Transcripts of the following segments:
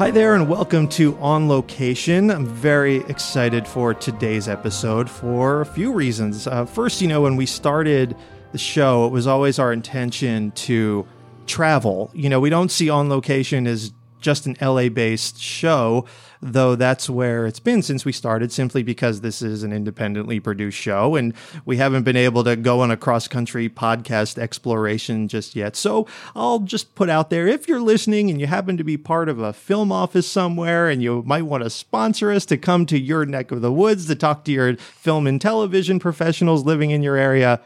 Hi there, and welcome to On Location. I'm very excited for today's episode for a few reasons. Uh, first, you know, when we started the show, it was always our intention to travel. You know, we don't see On Location as just an LA based show, though that's where it's been since we started, simply because this is an independently produced show and we haven't been able to go on a cross country podcast exploration just yet. So I'll just put out there if you're listening and you happen to be part of a film office somewhere and you might want to sponsor us to come to your neck of the woods to talk to your film and television professionals living in your area,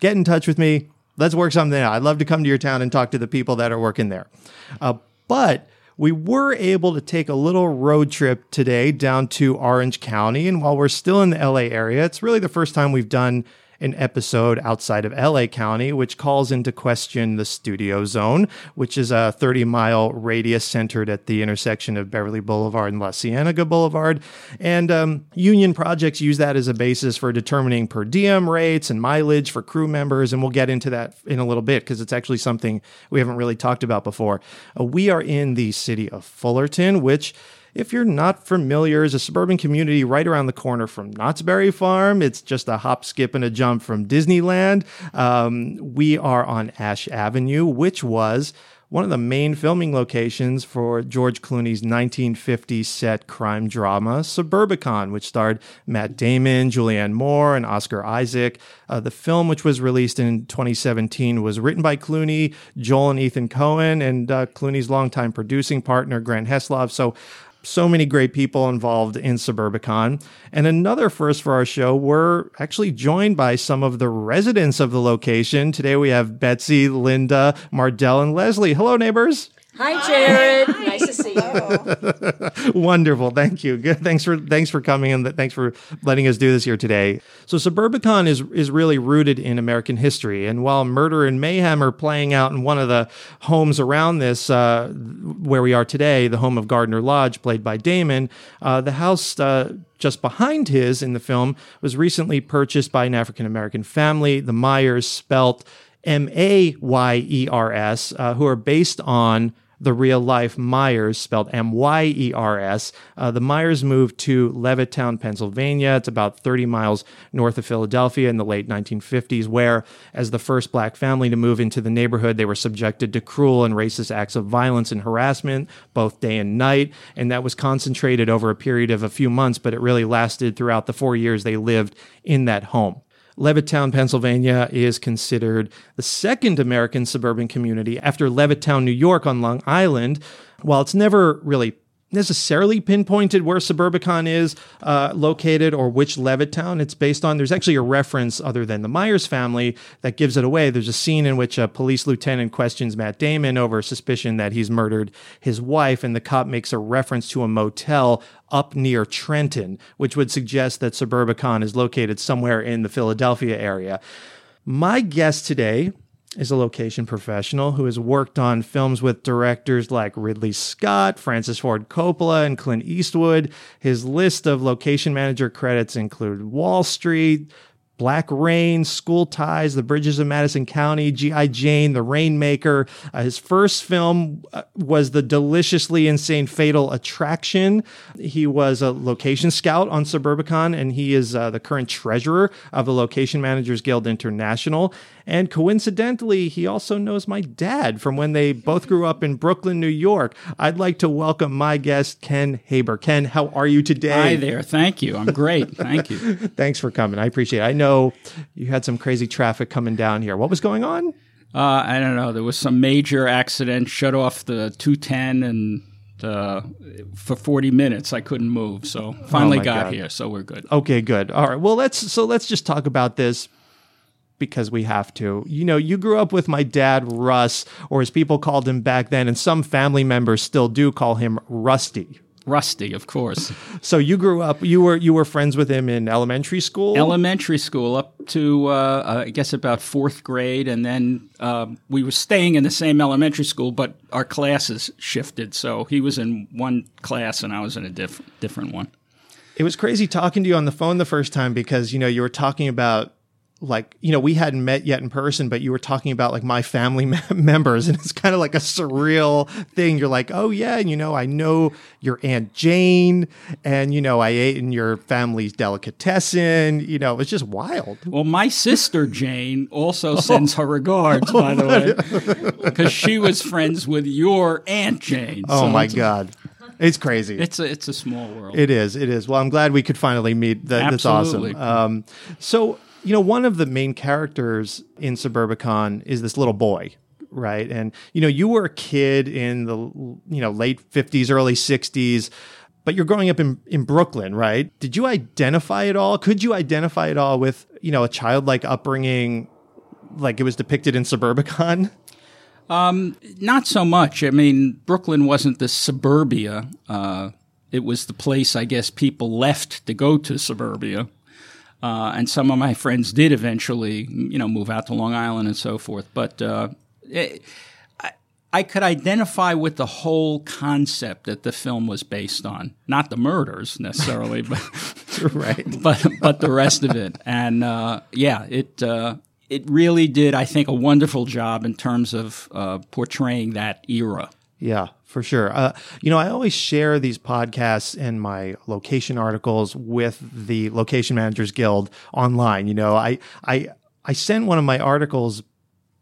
get in touch with me. Let's work something out. I'd love to come to your town and talk to the people that are working there. Uh, but we were able to take a little road trip today down to Orange County. And while we're still in the LA area, it's really the first time we've done an episode outside of LA County, which calls into question the studio zone, which is a 30 mile radius centered at the intersection of Beverly Boulevard and La Cienega Boulevard. And um, union projects use that as a basis for determining per diem rates and mileage for crew members. And we'll get into that in a little bit because it's actually something we haven't really talked about before. Uh, we are in the city of Fullerton, which if you're not familiar, is a suburban community right around the corner from Knott's Berry Farm. It's just a hop, skip, and a jump from Disneyland. Um, we are on Ash Avenue, which was one of the main filming locations for George Clooney's 1950 set crime drama Suburbicon, which starred Matt Damon, Julianne Moore, and Oscar Isaac. Uh, the film, which was released in 2017, was written by Clooney, Joel, and Ethan Coen, and uh, Clooney's longtime producing partner, Grant Heslov. So so many great people involved in Suburbicon. And another first for our show, we're actually joined by some of the residents of the location. Today we have Betsy, Linda, Mardell, and Leslie. Hello, neighbors. Hi, Jared. Hi. Nice to see you. Wonderful. Thank you. Good. Thanks for thanks for coming and thanks for letting us do this here today. So Suburbicon is is really rooted in American history, and while murder and mayhem are playing out in one of the homes around this, uh, where we are today, the home of Gardner Lodge, played by Damon, uh, the house. Uh, just behind his in the film was recently purchased by an African American family, the Myers, spelt M A Y E R S, uh, who are based on the real life Myers, spelled M Y E R S. Uh, the Myers moved to Levittown, Pennsylvania. It's about 30 miles north of Philadelphia in the late 1950s, where, as the first black family to move into the neighborhood, they were subjected to cruel and racist acts of violence and harassment, both day and night. And that was concentrated over a period of a few months, but it really lasted throughout the four years they lived in that home. Levittown, Pennsylvania is considered the second American suburban community after Levittown, New York on Long Island. While it's never really necessarily pinpointed where Suburbicon is uh, located or which Levittown it's based on. There's actually a reference other than the Myers family that gives it away. There's a scene in which a police lieutenant questions Matt Damon over suspicion that he's murdered his wife, and the cop makes a reference to a motel up near Trenton, which would suggest that Suburbicon is located somewhere in the Philadelphia area. My guest today is a location professional who has worked on films with directors like Ridley Scott, Francis Ford Coppola, and Clint Eastwood. His list of location manager credits include Wall Street, Black Rain, School Ties, The Bridges of Madison County, G.I. Jane, The Rainmaker. Uh, his first film uh, was The Deliciously Insane Fatal Attraction. He was a location scout on Suburbicon, and he is uh, the current treasurer of the Location Managers Guild International. And coincidentally, he also knows my dad from when they both grew up in Brooklyn, New York. I'd like to welcome my guest, Ken Haber. Ken, how are you today? Hi there. Thank you. I'm great. Thank you. Thanks for coming. I appreciate it. I know you had some crazy traffic coming down here. What was going on? Uh, I don't know. There was some major accident, shut off the 210, and uh, for 40 minutes I couldn't move. So finally oh got God. here. So we're good. Okay, good. All right. Well, let's so let's just talk about this because we have to. You know, you grew up with my dad, Russ, or as people called him back then, and some family members still do call him Rusty. Rusty, of course. So you grew up. You were you were friends with him in elementary school. Elementary school up to uh, I guess about fourth grade, and then uh, we were staying in the same elementary school, but our classes shifted. So he was in one class, and I was in a diff- different one. It was crazy talking to you on the phone the first time because you know you were talking about like you know we hadn't met yet in person but you were talking about like my family members and it's kind of like a surreal thing you're like oh yeah you know i know your aunt jane and you know i ate in your family's delicatessen you know it's just wild Well, my sister Jane also sends her regards, by the way, because she was friends with your aunt Jane. oh So my god it's crazy It's a it's a small world. It is. It is. Well, I'm glad we could finally meet. That, that's awesome. Um, so, you know, one of the main characters in Suburbicon is this little boy, right? And you know, you were a kid in the you know late 50s, early 60s. But you're growing up in, in Brooklyn, right? Did you identify at all? Could you identify at all with, you know, a childlike upbringing like it was depicted in Suburbicon? Not so much. I mean, Brooklyn wasn't the suburbia. Uh, it was the place, I guess, people left to go to suburbia. Uh, and some of my friends did eventually, you know, move out to Long Island and so forth. But uh, it, I, I could identify with the whole concept that the film was based on. Not the murders necessarily, but right. but but the rest of it. And uh, yeah, it uh, it really did, I think, a wonderful job in terms of uh, portraying that era. Yeah, for sure. Uh, you know, I always share these podcasts and my location articles with the Location Managers Guild online. You know, I I I sent one of my articles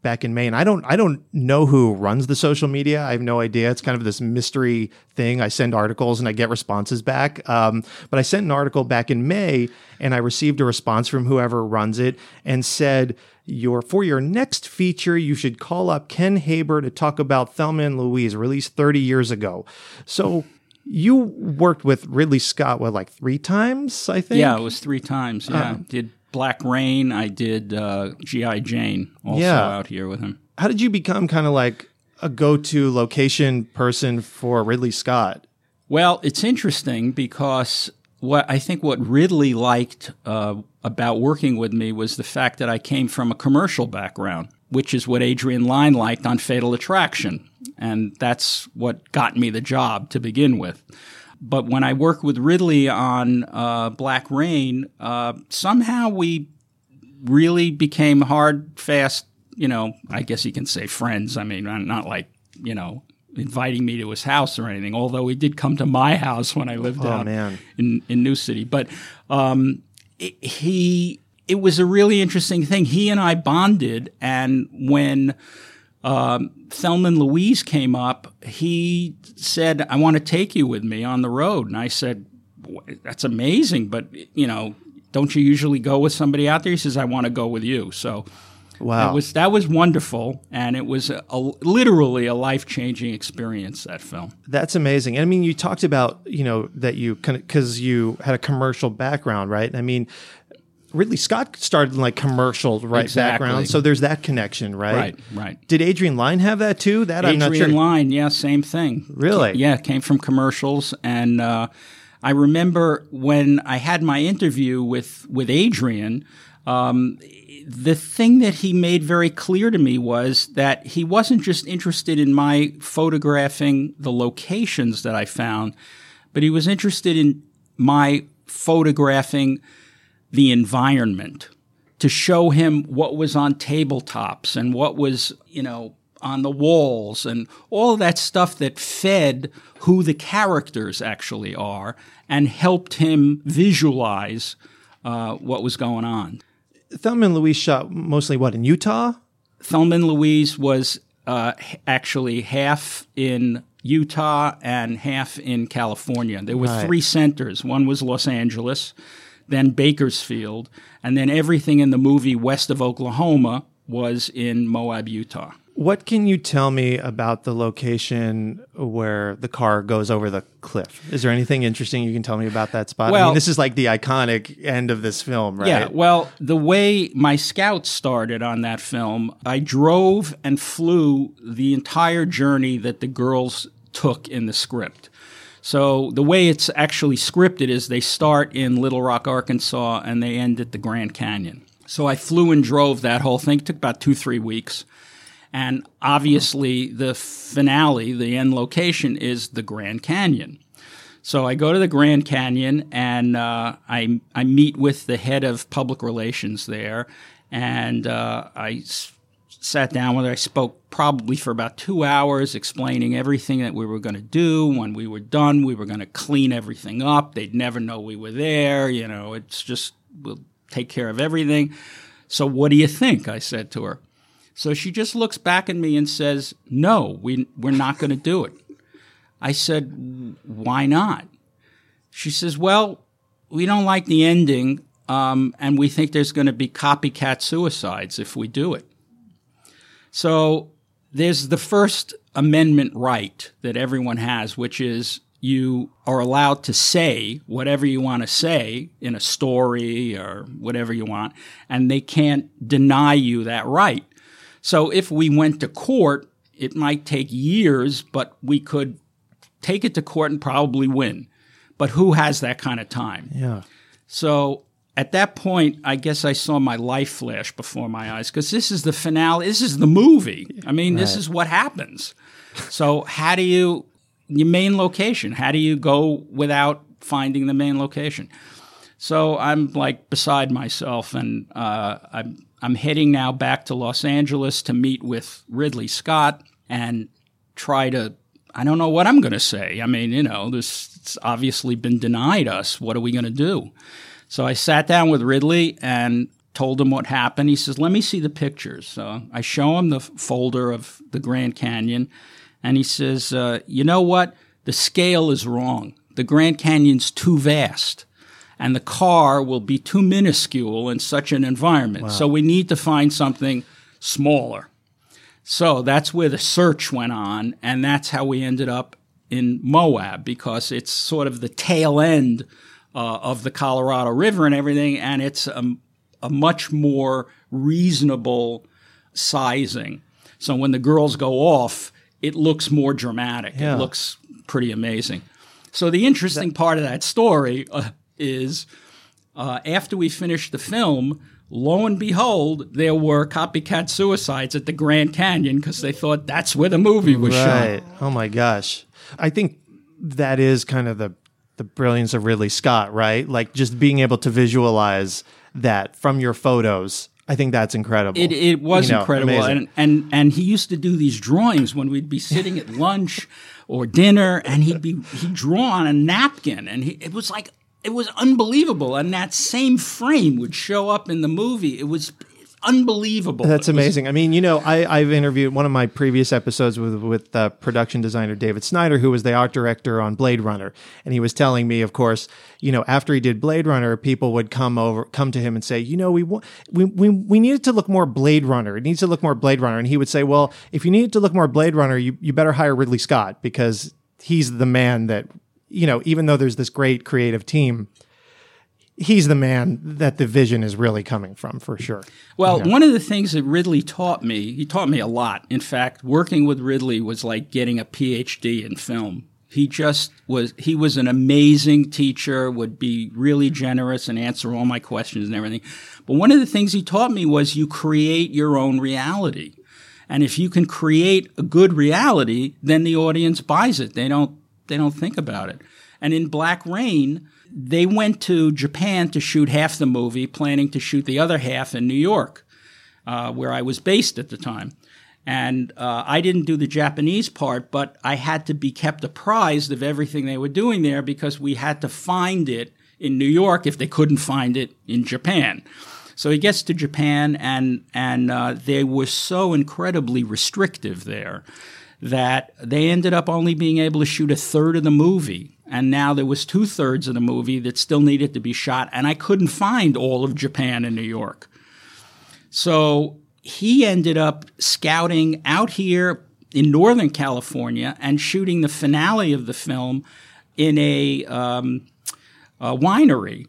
back in May, and I don't I don't know who runs the social media. I have no idea. It's kind of this mystery thing. I send articles and I get responses back. Um, but I sent an article back in May, and I received a response from whoever runs it, and said. Your for your next feature, you should call up Ken Haber to talk about Thelma and Louise, released 30 years ago. So you worked with Ridley Scott what like three times, I think. Yeah, it was three times. Yeah, did Black Rain. I did uh, GI Jane also Yeah. out here with him. How did you become kind of like a go-to location person for Ridley Scott? Well, it's interesting because what I think what Ridley liked uh, about working with me was the fact that I came from a commercial background, which is what Adrian Lyne liked on Fatal Attraction, and that's what got me the job to begin with. But when I worked with Ridley on uh, Black Rain, uh, somehow we really became hard, fast, you know, I guess you can say friends. I mean, not like, you know, inviting me to his house or anything, although he did come to my house when I lived Oh, out man. in, in New City. But um, it, he, it was a really interesting thing. He and I bonded, and when um, Thelma and Louise came up, he said, I want to take you with me on the road. And I said, That's amazing, but, you know, don't you usually go with somebody out there? He says, I want to go with you. So Wow. it was that was wonderful, and it was a, a, literally a life changing experience. That film. That's amazing. And I mean, you talked about, you know, that you because you had a commercial background, right? I mean, Ridley Scott started in like commercial right Exactly. background. So there's that connection, right? Right, right. Did Adrian Lyne have that too? That I'm not Adrian sure. Lyne, yeah, same thing. Really? Yeah, came from commercials, and uh, I remember when I had my interview with with Adrian. Um, the thing that he made very clear to me was that he wasn't just interested in my photographing the locations that I found, but he was interested in my photographing the environment to show him what was on tabletops and what was, you know, on the walls and all that stuff that fed who the characters actually are and helped him visualize uh, what was going on. Thelma and Louise shot mostly what in Utah? Thelma and Louise was uh, actually half in Utah and half in California. There were Right. three centers. One was Los Angeles, then Bakersfield, and then everything in the movie west of Oklahoma was in Moab, Utah. What can you tell me about the location where the car goes over the cliff? Is there anything interesting you can tell me about that spot? I Well- mean, this is like the iconic end of this film, right? Yeah, well, the way my scouts started on that film, I drove and flew the entire journey that the girls took in the script. So the way it's actually scripted is they start in Little Rock, Arkansas, and they end at the Grand Canyon. So I flew and drove that whole thing. It took about two, three weeks. And obviously, the finale, the end location, is the Grand Canyon. So I go to the Grand Canyon and uh, I I meet with the head of public relations there, And uh, I s- sat down with her. I spoke probably for about two hours, explaining everything that we were going to do. When we were done, we were going to clean everything up. They'd never know we were there. You know, it's just, we'll take care of everything. So, what do you think? I said to her. So she just looks back at me and says, No, we, we're not going to do it. I said, Why not? She says, Well, we don't like the ending, um, and we think there's going to be copycat suicides if we do it. So there's the First Amendment right that everyone has, which is you are allowed to say whatever you want to say in a story or whatever you want, and they can't deny you that right. So if we went to court, it might take years, but we could take it to court and probably win. But who has that kind of time? Yeah. So at that point, I guess I saw my life flash before my eyes because this is the finale. This is the movie. I mean, this is what happens. So how do you your main location? How do you go without finding the main location? So I'm like beside myself, and uh, I'm I'm heading now back to Los Angeles to meet with Ridley Scott and try to. I don't know what I'm going to say. I mean, you know, this it's obviously been denied us. What are we going to do? So I sat down with Ridley and told him what happened. He says, "Let me see the pictures." So I show him the folder of the Grand Canyon, and he says, uh, "You know what? The scale is wrong. The Grand Canyon's too vast." And the car will be too minuscule in such an environment. So we need to find something smaller. So that's where the search went on, and that's how we ended up in Moab because it's sort of the tail end uh, of the Colorado River and everything, and it's a, a much more reasonable sizing. So when the girls go off, it looks more dramatic. Yeah. It looks pretty amazing. So the interesting part of that story uh, is uh, after we finished the film, lo and behold, there were copycat suicides at the Grand Canyon because they thought that's where the movie was Right. shot. Oh my gosh. I think that is kind of the the brilliance of Ridley Scott, right? Like just being able to visualize that from your photos. I think that's incredible. It, it was You know, incredible, amazing. and, and and he used to do these drawings when we'd be sitting at lunch or dinner, and he'd be he'd draw on a napkin, and he, it was like it was unbelievable, and that same frame would show up in the movie. It was unbelievable. That's It was- amazing. I mean, you know, I, I've interviewed one of my previous episodes with with uh, production designer David Snyder, who was the art director on Blade Runner, and he was telling me, of course, you know, after he did Blade Runner, people would come over, come to him and say, you know, we wa- we we we needed to look more Blade Runner. It needs to look more Blade Runner, and he would say, well, if you need it to look more Blade Runner, you you better hire Ridley Scott because he's the man that you know, even though there's this great creative team. He's the man that the vision is really coming from, for sure. Well, one of the things that Ridley taught me, he taught me a lot. In fact, working with Ridley was like getting a PhD in film. He just was, he was an amazing teacher, would be really generous and answer all my questions and everything. But one of the things he taught me was you create your own reality. And if you can create a good reality, then the audience buys it. They don't, they don't think about it. And in Black Rain, they went to Japan to shoot half the movie, planning to shoot the other half in New York, uh, where I was based at the time. And uh, I didn't do the Japanese part, but I had to be kept apprised of everything they were doing there because we had to find it in New York if they couldn't find it in Japan. So he gets to Japan, and and uh, they were so incredibly restrictive there that they ended up only being able to shoot a third of the movie. And now there was two thirds of the movie that still needed to be shot, and I couldn't find all of Japan and New York. So he ended up scouting out here in Northern California and shooting the finale of the film in a, um, a winery.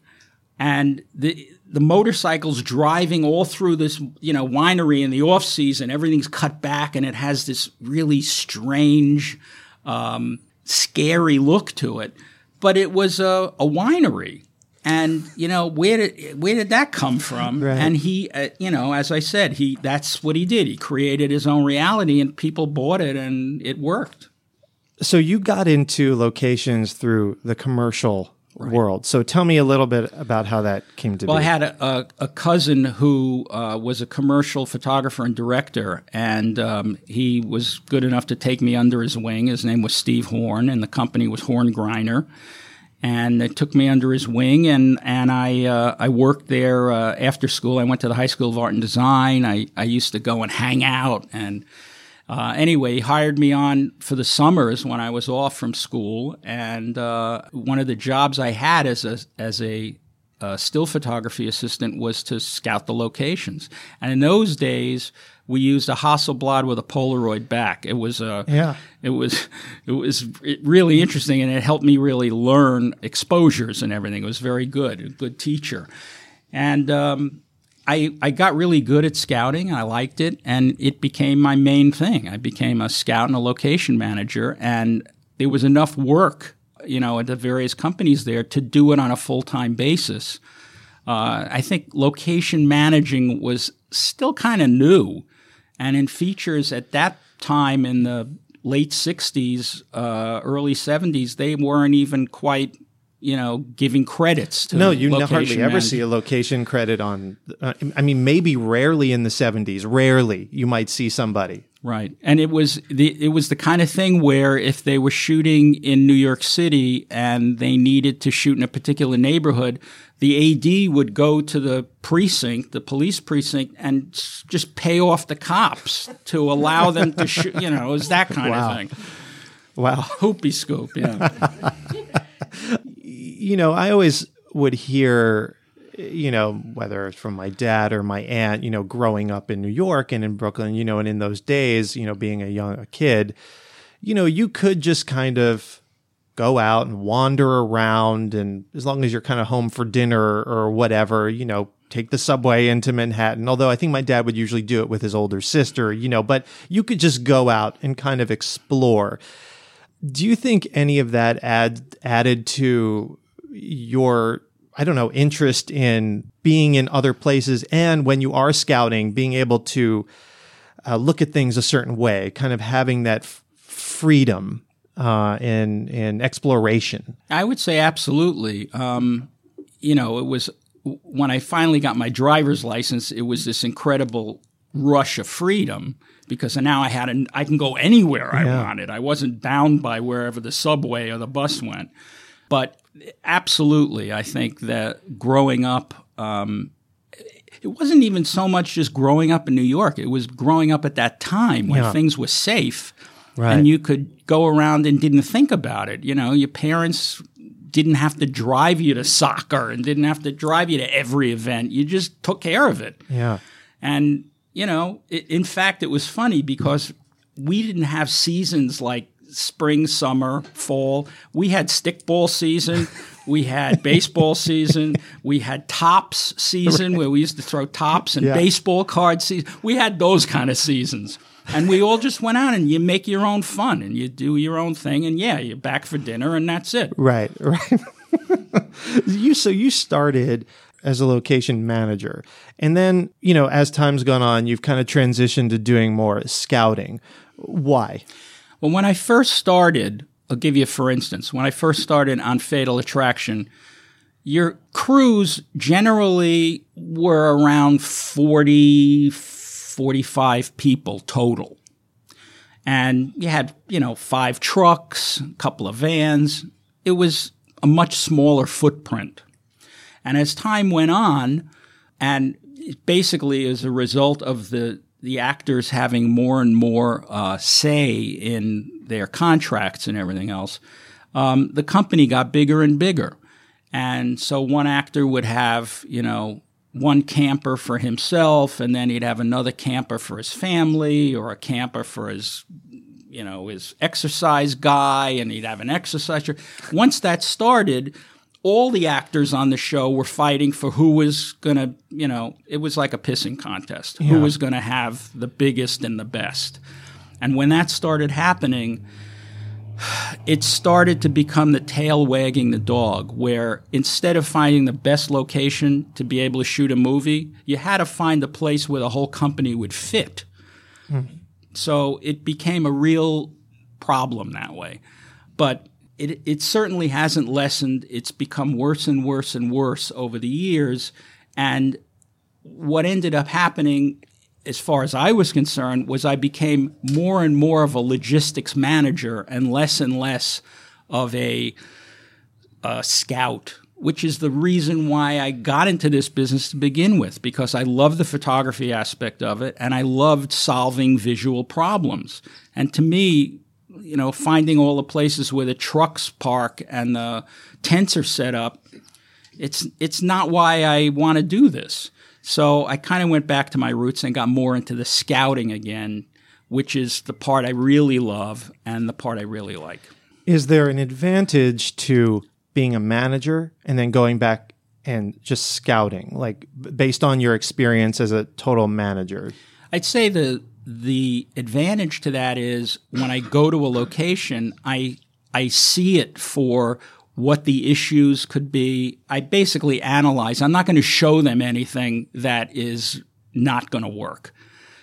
And the the motorcycles driving all through this, you know, winery in the off season. Everything's cut back, and it has this really strange, um, scary look to it. But it was a, a winery, and you know where did where did that come from? Right. And he, uh, you know, as I said, he that's what he did. He created his own reality, and people bought it, and it worked. So you got into locations through the commercial world. So tell me a little bit about how that came to Well, be. Well, I had a, a, a cousin who uh, was a commercial photographer and director, and um, he was good enough to take me under his wing. His name was Steve Horn, and the company was Horn Griner. And it took me under his wing, and and I uh, I worked there uh, after school. I went to the High School of Art and Design. I, I used to go and hang out and uh, anyway, he hired me on for the summers when I was off from school, and uh, one of the jobs I had as a as a uh, still photography assistant was to scout the locations. And in those days, we used a Hasselblad with a Polaroid back. It was a Yeah. It was it was really interesting, and it helped me really learn exposures and everything. It was very good, a good teacher, and. Um, I, I got really good at scouting. I liked it, and it became my main thing. I became a scout and a location manager, and there was enough work, you know, at the various companies there to do it on a full time basis. Uh, I think location managing was still kind of new, and in features at that time in the late '60s, uh, early '70s, they weren't even quite you know, giving credits to no, you hardly ever see a location credit on. Uh, I mean, maybe rarely in the '70s. Rarely you might see somebody. Right, and it was the it was the kind of thing where if they were shooting in New York City and they needed to shoot in a particular neighborhood, the AD would go to the precinct, the police precinct, and just pay off the cops to allow them to shoot. You know, it was that kind Wow. of thing. Wow. Hoopy scoop, yeah. you know, I always would hear, you know, whether it's from my dad or my aunt, you know, growing up in New York and in Brooklyn, you know, and in those days, you know, being a young a kid, you know, you could just kind of go out and wander around and as long as you're kind of home for dinner or whatever, you know, take the subway into Manhattan. Although I think my dad would usually do it with his older sister, you know, but you could just go out and kind of explore. Do you think any of that add, added to your, I don't know, interest in being in other places and when you are scouting, being able to uh, look at things a certain way, kind of having that f- freedom uh, in in exploration? I would say absolutely. Um, you know, it was when I finally got my driver's license. It was this incredible rush of freedom because now I had an, I can go anywhere I Yeah. wanted. I wasn't bound by wherever the subway or the bus went. But absolutely, I think that growing up. Um, it wasn't even so much just growing up in New York. It was growing up at that time when Yeah. things were safe Right. and you could go around and didn't think about it. You know, your parents didn't have to drive you to soccer and didn't have to drive you to every event. You just took care of it. Yeah. And, you know, i in fact, it was funny because we didn't have seasons like spring, summer, fall. We had stickball season. We had baseball season. We had tops season where we used to throw tops and Yeah. baseball card season. We had those kind of seasons. And we all just went out and you make your own fun and you do your own thing. And yeah, you're back for dinner and that's it. Right, right. you so you started as a location manager. And then, you know, as time's gone on, you've kind of transitioned to doing more scouting. Why? Well, when I first started, I'll give you for instance, when I first started on Fatal Attraction, your crews generally were around 40, 45 people total. And you had, you know, five trucks, a couple of vans. It was a much smaller footprint. And as time went on, and basically as a result of the the actors having more and more uh, say in their contracts and everything else, um, the company got bigger and bigger. And so one actor would have, you know, one camper for himself, and then he'd have another camper for his family, or a camper for his, you know, his exercise guy, and he'd have an exerciser. Once that started, all the actors on the show were fighting for who was going to, you know, it was like a pissing contest. Who was going to have the biggest and the best. And when that started happening, it started to become the tail wagging the dog, where instead of finding the best location to be able to shoot a movie, you had to find a place where the whole company would fit. Hmm. So it became a real problem that way. But it, it certainly hasn't lessened. It's become worse and worse and worse over the years. And what ended up happening, as far as I was concerned, was I became more and more of a logistics manager and less and less of a, a scout which is the reason why I got into this business to begin with, because I love the photography aspect of it and I loved solving visual problems. And to me, you know, finding all the places where the trucks park and the tents are set up, it's it's not why I want to do this. So I kind of went back to my roots and got more into the scouting again, which is the part I really love and the part I really like. Is there an advantage to being a manager and then going back and just scouting, like based on your experience as a total manager? I'd say the the advantage to that is when I go to a location, I I see it for what the issues could be. I basically analyze. I'm not going to show them anything that is not going to work.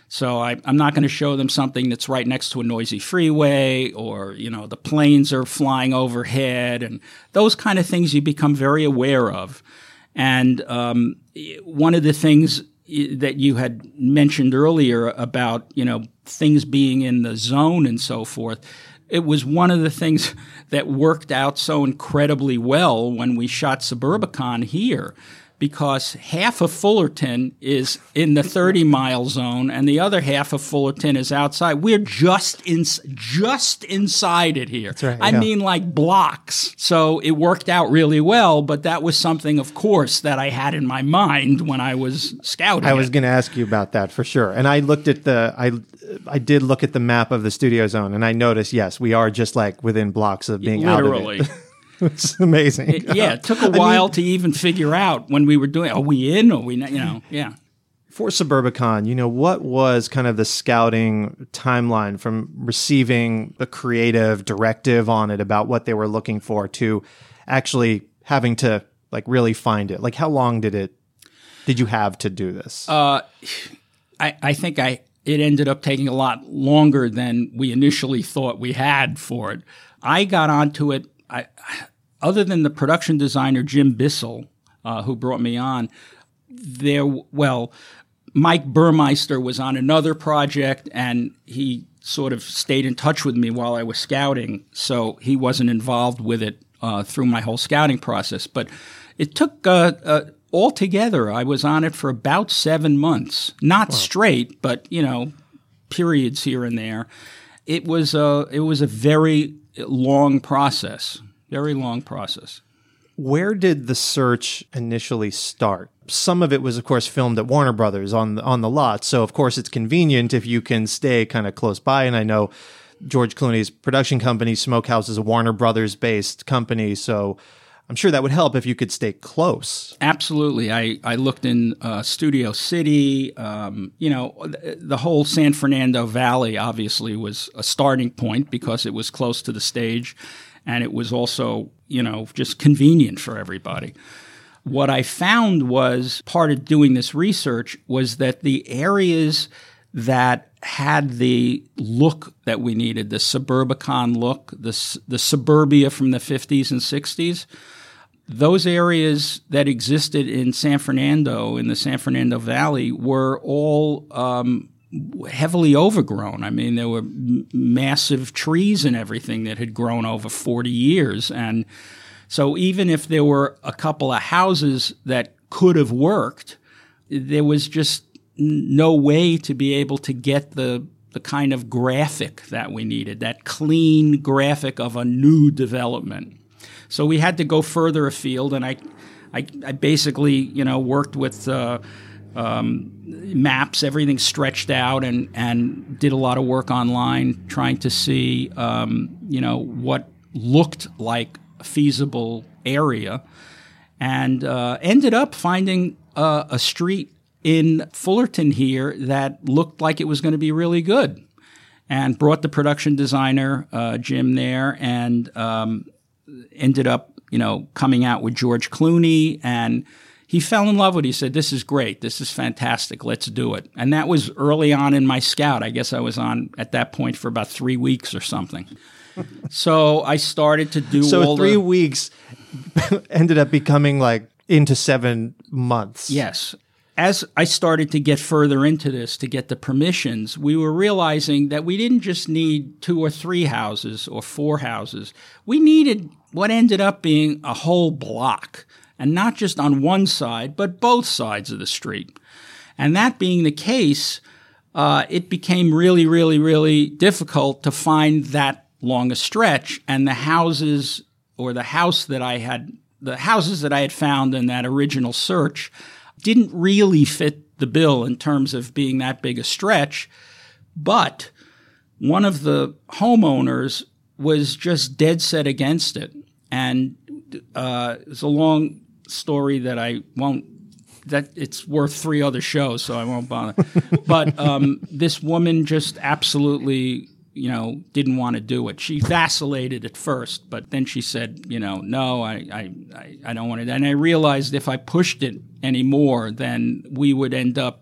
So I, am not going to show them something that's right next to a noisy freeway or, you know, the planes are flying overhead and those kind of things you become very aware of. And um, one of the things that you had mentioned earlier about you know things being in the zone and so forth it was one of the things that worked out so incredibly well when we shot suburbicon here because half of Fullerton is in the 30 mile zone and the other half of Fullerton is outside. We're just in, just inside it here. Right, I yeah. mean, like blocks. So it worked out really well, but that was something, of course, that I had in my mind when I was scouting. I was going to ask you about that for sure. And I looked at the I I did look at the map of the studio zone and I noticed yes, we are just like within blocks of being literally. out of it. it's amazing. It- yeah, it took a while to even figure out when we were doing. Are we in? Are we not? You know, yeah. For Suburbicon, you know, what was kind of the scouting timeline from receiving the creative directive on it about what they were looking for to actually having to like really find it? Like how long did it did you have to do this? Uh, I, I think I it ended up taking a lot longer than we initially thought we had for it. I got onto it. I, other than the production designer Jim Bissell, uh, who brought me on, there. Well, Mike Burmeister was on another project, and he sort of stayed in touch with me while I was scouting. So he wasn't involved with it uh, through my whole scouting process. But it took uh, uh, altogether. I was on it for about seven months, not straight, but you know, periods here and there. It was a it was a very long process, very long process. Where did the search initially start? Some of it was, of course, filmed at Warner Brothers on the, on the lot. So, of course, it's convenient if you can stay kind of close by. And I know George Clooney's production company, Smokehouse, is a Warner Brothers based company. So, I'm sure that would help if you could stay close. Absolutely. I, I looked in uh, Studio City. Um, you know, the, whole San Fernando Valley obviously was a starting point because it was close to the stage and it was also, you know, just convenient for everybody. What I found was part of doing this research was that the areas that had the look that we needed, the suburbicon look, the, the suburbia from the 50s and 60s, those areas that existed in San Fernando, in the San Fernando Valley, were all um, heavily overgrown. I mean, there were m- massive trees and everything that had grown over 40 years. And so, even if there were a couple of houses that could have worked, there was just no way to be able to get the the kind of graphic that we needed, that clean graphic of a new development. So we had to go further afield, and I, I, I basically, you know, worked with uh, um, maps, everything stretched out, and and did a lot of work online trying to see, um, you know, what looked like a feasible area, and uh, ended up finding uh, a street in Fullerton here that looked like it was going to be really good and brought the production designer uh, Jim there, and um, ended up you know coming out with George Clooney, and he fell in love with it. He said, This is great. This is fantastic. Let's do it. And that was early on in my scout. I guess I was on at that point for about three weeks or something. so I started to do So three the, weeks ended up becoming like into seven months. Yes. As I started to get further into this to get the permissions, we were realizing that we didn't just need two or three houses or four houses. We needed what ended up being a whole block, and not just on one side, but both sides of the street. And that being the case, uh, it became really, really, really difficult to find that long a stretch. And the houses or the house that I had, the houses that I had found in that original search didn't really fit the bill in terms of being that big a stretch. But one of the homeowners was just dead set against it. And uh, it's a long story that I won't that it's worth three other shows, so I won't bother. but um, this woman just absolutely, you know, didn't want to do it. She vacillated at first, but then she said, you know, no, I, I, I, don't want it. And I realized if I pushed it anymore, then we would end up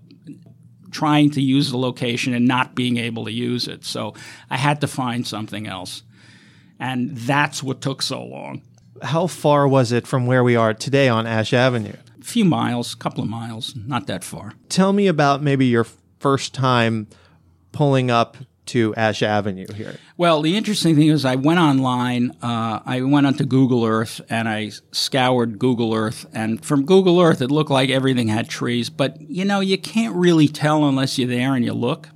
trying to use the location and not being able to use it. So I had to find something else. And that's what took so long. How far was it from where we are today on Ash Avenue? A few miles, a couple of miles, not that far. Tell me about maybe your first time pulling up to Ash Avenue here. Well, the interesting thing is, I went online. Uh, I went onto Google Earth and I scoured Google Earth. And from Google Earth, it looked like everything had trees. But you know, you can't really tell unless you're there and you look.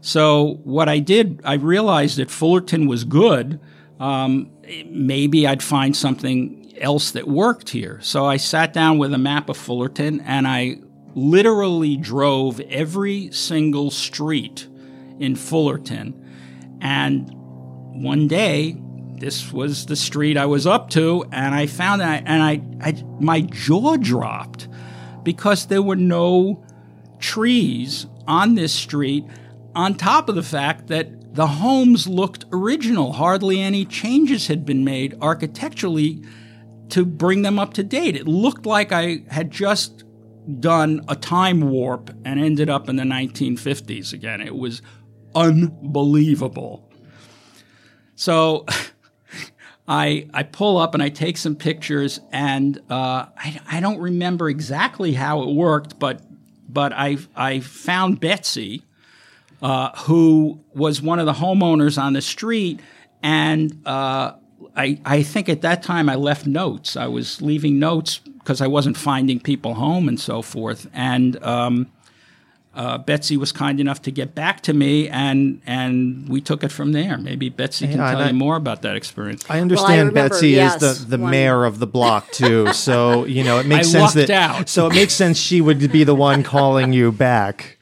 So what I did, I realized that Fullerton was good. Um, maybe I'd find something else that worked here. So I sat down with a map of Fullerton and I literally drove every single street in Fullerton. And one day, this was the street I was up to, and I found that, and I, I, my jaw dropped because there were no trees on this street. On top of the fact that the homes looked original, hardly any changes had been made architecturally to bring them up to date. It looked like I had just done a time warp and ended up in the 1950s again. It was unbelievable. So I I pull up and I take some pictures, and uh, I, I don't remember exactly how it worked, but but I I found Betsy, uh, who was one of the homeowners on the street, and uh, I I think at that time I left notes. I was leaving notes because I wasn't finding people home and so forth, and. Um, uh, Betsy was kind enough to get back to me, and and we took it from there. Maybe Betsy can Yeah, tell I- you more about that experience. I understand remember, Betsy yes, is the, the one- mayor of the block too, so you know it makes I sense that out. so it makes sense she would be the one calling you back.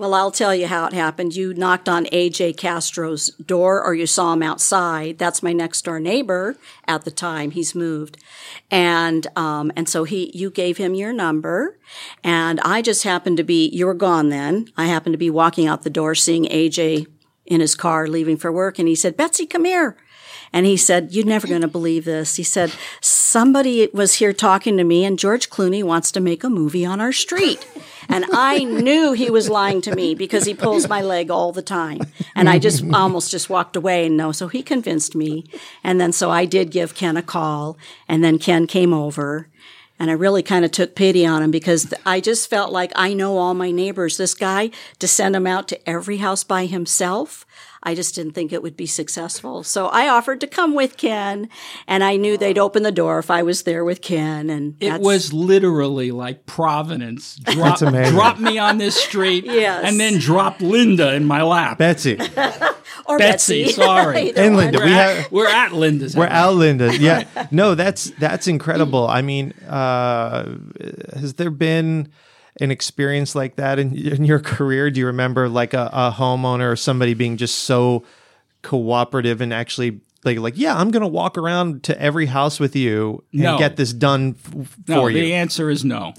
Well, I'll tell you how it happened. You knocked on AJ Castro's door or you saw him outside. That's my next door neighbor at the time. He's moved. And, um, and so he, you gave him your number and I just happened to be, you were gone then. I happened to be walking out the door seeing AJ in his car leaving for work and he said, Betsy, come here. And he said, You're never going to believe this. He said, Somebody was here talking to me, and George Clooney wants to make a movie on our street. And I knew he was lying to me because he pulls my leg all the time. And I just almost just walked away and no. So he convinced me. And then so I did give Ken a call. And then Ken came over. And I really kind of took pity on him because I just felt like I know all my neighbors. This guy, to send him out to every house by himself, I just didn't think it would be successful. So I offered to come with Ken, and I knew they'd open the door if I was there with Ken. And It was literally like Providence. Drop, drop me on this street, Yes. and then drop Linda in my lap. Betsy or Betsy, Betsy. sorry. Either and. Linda, We're we at, have we're at Linda's. we're house. out, Linda. Yeah, no, that's that's incredible. I mean, uh, has there been an experience like that in, in your career? Do you remember like a, a homeowner or somebody being just so cooperative and actually like like yeah, I'm gonna walk around to every house with you and No. get this done f- No, for the answer is no.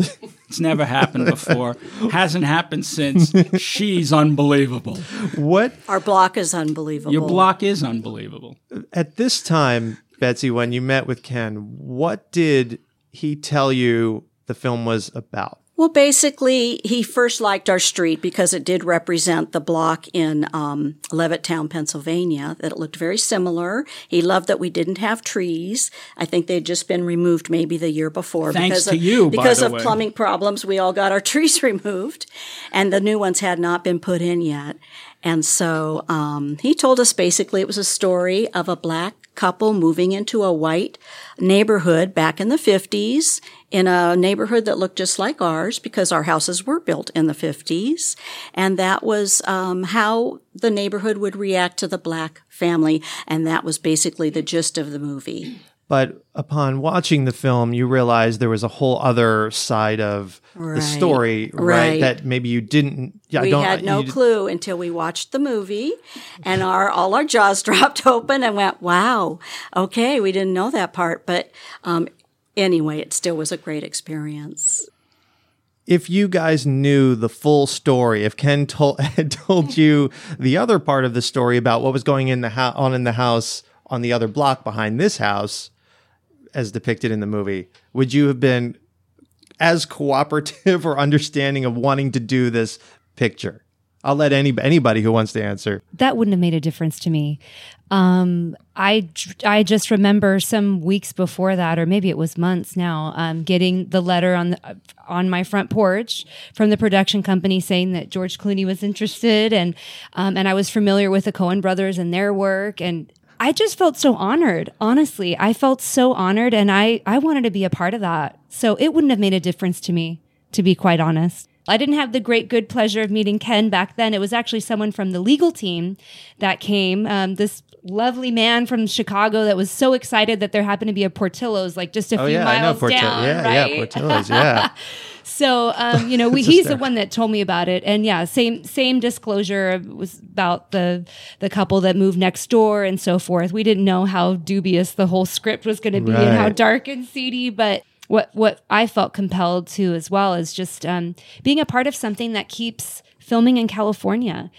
It's never happened before. Hasn't happened since. She's unbelievable. What Our block is unbelievable. Your block is unbelievable. at this time, Betsy, when you met with Ken, what did he tell you the film was about? Well, basically, he first liked our street because it did represent the block in um, Levittown, Pennsylvania, that it looked very similar. He loved that we didn't have trees. I think they'd just been removed maybe the year before. Thanks because to of, you, by Because of way. plumbing problems, we all got our trees removed, and the new ones had not been put in yet. And so um, he told us basically it was a story of a black couple moving into a white neighborhood back in the 50s in a neighborhood that looked just like ours because our houses were built in the 50s. And that was um, how the neighborhood would react to the black family. And that was basically the gist of the movie. But upon watching the film, you realize there was a whole other side of the story, right? Right. That maybe you didn't. Yeah, we don't- had no you d- clue until we watched the movie and our all our jaws dropped open and went wow okay we didn't know that part but um, anyway it still was a great experience If you guys knew the full story, if Ken told had told you the other part of the story about what was going in the ho- on in the house on the other block behind this house, as depicted in the movie, would you have been as cooperative or understanding of wanting to do this picture? I'll let any anybody who wants to answer. that wouldn't have made a difference to me. Um, I I just remember some weeks before that, or maybe it was months now, um, getting the letter on the, on my front porch from the production company saying that George Clooney was interested, and um, and I was familiar with the Coen brothers and their work, and I just felt so honored. Honestly, I felt so honored, and I I wanted to be a part of that. So it wouldn't have made a difference to me, to be quite honest. I didn't have the great good pleasure of meeting Ken back then. It was actually someone from the legal team that came. Um, this lovely man from Chicago that was so excited that there happened to be a Portillo's like just a Oh few yeah, I know miles Portillo. down. yeah, right? yeah, Portillo's. Yeah, So, um, you know, we, he's the one that told me about it. And yeah, same same disclosure was about the the couple that moved next door and so forth. We didn't know how dubious the whole script was going to be and how dark and seedy, but what what I felt compelled to as well is just um, being a part of something that keeps filming in California.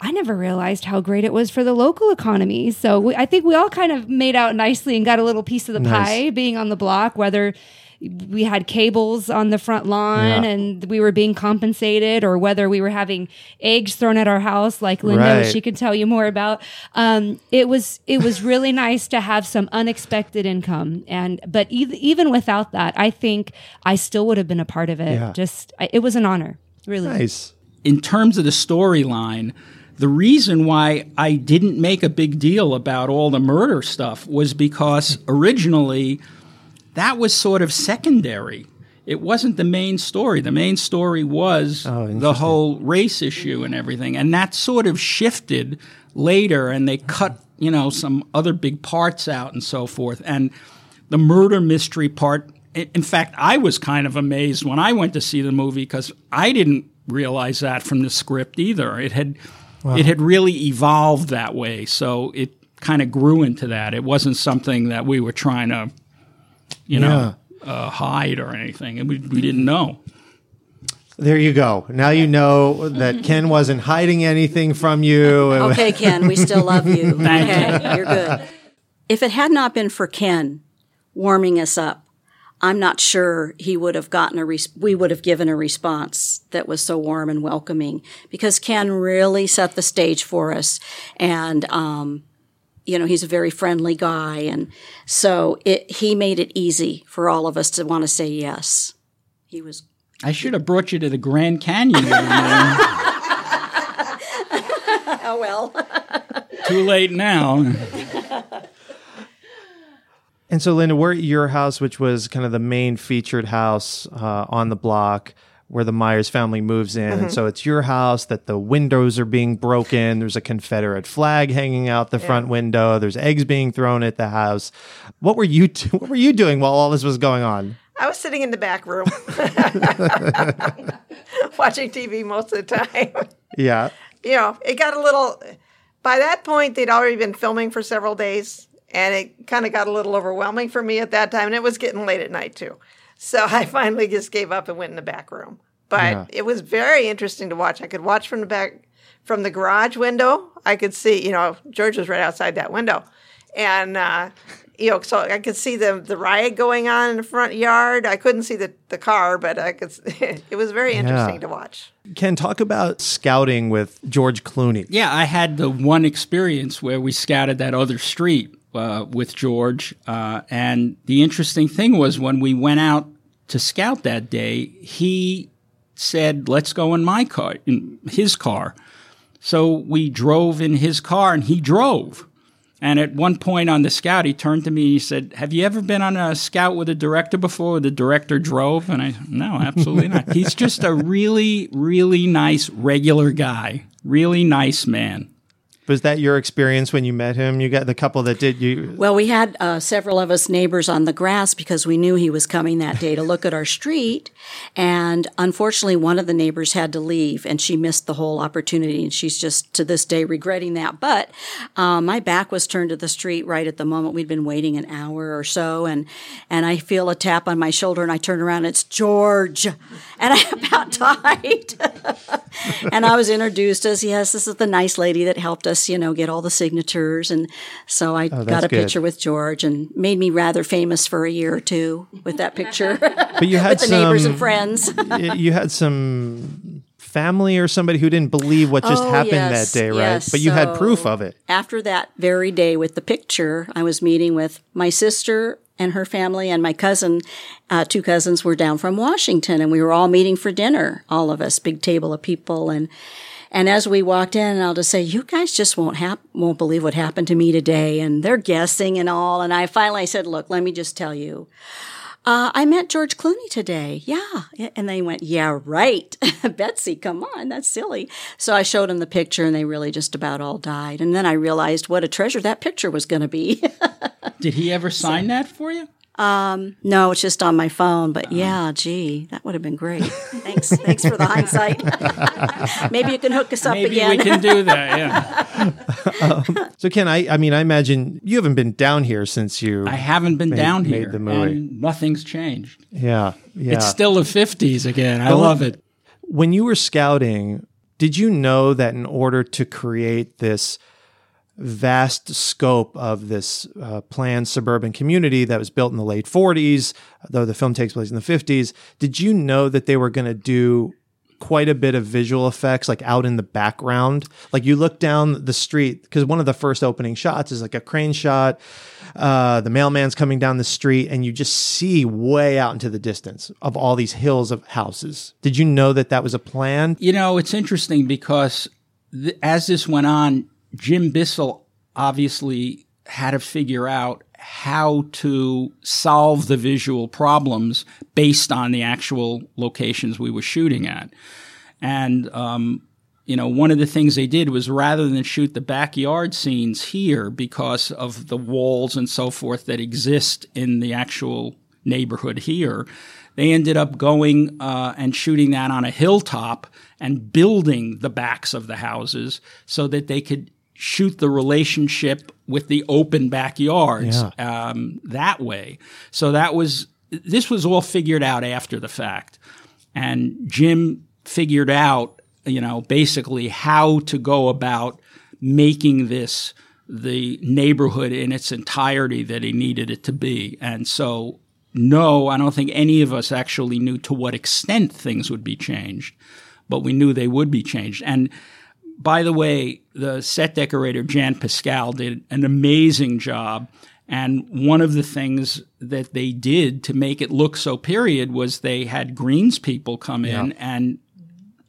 I never realized how great it was for the local economy. So we, I think we all kind of made out nicely and got a little piece of the Nice. pie being on the block, whether we had cables on the front lawn Yeah. and we were being compensated or whether we were having eggs thrown at our house like Linda Right. she can tell you more about um, it was it was really nice to have some unexpected income and but e- even without that I think I still would have been a part of it Yeah. just I, it was an honor really nice. in terms of the storyline, the reason why I didn't make a big deal about all the murder stuff was because originally that was sort of secondary. It wasn't the main story. The main story was oh, the whole race issue and everything. And that sort of shifted later and they cut, you know, some other big parts out and so forth. And the murder mystery part, in fact, I was kind of amazed when I went to see the movie because I didn't realize that from the script either. It had it had really evolved that way. So it kind of grew into that. It wasn't something that we were trying to, you know, uh, hide or anything. And we, we didn't know. There you go. Now you know that Ken wasn't hiding anything from you. Okay, Ken, we still love you. Thank okay, you're good. If it had not been for Ken warming us up, I'm not sure he would have gotten a res- we would have given a response that was so warm and welcoming because Ken really set the stage for us and um you know he's a very friendly guy and so it he made it easy for all of us to want to say yes. He was I should have brought you to the Grand Canyon. Oh well. Too late now. And so, Linda, we're at your house, which was kind of the main featured house uh, on the block where the Myers family moves in. And mm-hmm. so it's your house that the windows are being broken. There's a Confederate flag hanging out the front window. There's eggs being thrown at the house. What were you do- What were you doing while all this was going on? I was sitting in the back room watching TV most of the time. Yeah. you know, it got a little. By that point, they'd already been filming for several days, and it kind of got a little overwhelming for me at that time. And it was getting late at night too, so I finally just gave up and went in the back room. But Yeah. it was very interesting to watch. I could watch from the back, from the garage window. I could see, you know, George was right outside that window, and uh, you know, so I could see the the riot going on in the front yard. I couldn't see the the car, but I could. it was very interesting Yeah. to watch. Ken, talk about scouting with George Clooney. Yeah, I had the one experience where we scouted that other street uh, with George. Uh, and the interesting thing was when we went out to scout that day, he said, let's go in my car, in his car. So we drove in his car and he drove. And at one point on the scout, he turned to me and he said, Have you ever been on a scout with a director before? The director drove? And I, said, no, absolutely not. He's just a really, really nice, regular guy. Really nice man. Was that your experience when you met him? You got the couple that did you. Well, we had uh, several of us neighbors on the grass because we knew he was coming that day to look at our street. And unfortunately, one of the neighbors had to leave and she missed the whole opportunity. And she's just to this day regretting that. But um, my back was turned to the street right at the moment. We'd been waiting an hour or so. And, and I feel a tap on my shoulder and I turn around it's George. And I about died. and I was introduced as, yes, this is the nice lady that helped us, you know, get all the signatures. And so I got Oh, that's a good. picture with George and made me rather famous for a year or two with that picture But you had with the neighbors some. and friends. you had some family or somebody who didn't believe what just Oh, happened yes, that day, right? yes. But you had proof of it. After that very day with the picture, I was meeting with my sister and her family and my cousin. Uh, two cousins were down from Washington and we were all meeting for dinner, all of us, big table of people. And, and as we walked in, I'll just say, you guys just won't hap- won't believe what happened to me today. And they're guessing and all. And I finally said, look, let me just tell you. Uh, I met George Clooney today. Yeah. And they went, yeah, right. Betsy, come on. That's silly. So I showed them the picture and they really just about all died. And then I realized what a treasure that picture was going to be. Did he ever sign that for you? Um, no, it's just on my phone. But uh-huh. yeah, gee, that would have been great. Thanks. Thanks for the hindsight. Maybe you can hook us up Maybe again. we can do that, yeah. Um, so Ken, I I mean, I imagine you haven't been down here since you. I haven't been down made here. the movie. And nothing's changed. yeah, yeah. It's still the 50s again. I Well, love it. when you were scouting, did you know that in order to create this vast scope of this uh, planned suburban community that was built in the late 40s, though the film takes place in the 50s, did you know that they were going to do quite a bit of visual effects like out in the background? Like you look down the street because one of the first opening shots is like a crane shot uh, the mailman's coming down the street and you just see way out into the distance of all these hills of houses. Did you know that that was a plan? You know, it's interesting because as this went on, Jim Bissell obviously had to figure out how to solve the visual problems based on the actual locations we were shooting at. And, um, you know, one of the things they did was rather than shoot the backyard scenes here because of the walls and so forth that exist in the actual neighborhood here, they ended up going uh, and shooting that on a hilltop and building the backs of the houses so that they could shoot the relationship with the open backyards um, that way. So that was this was all figured out after the fact, and Jim figured out, you know, basically how to go about making this the neighborhood in its entirety that he needed it to be. And so, no, I don't think any of us actually knew to what extent things would be changed, but we knew they would be changed. And by the way, the set decorator Jan Pascale did an amazing job. And one of the things that they did to make it look so period was they had greens people come in and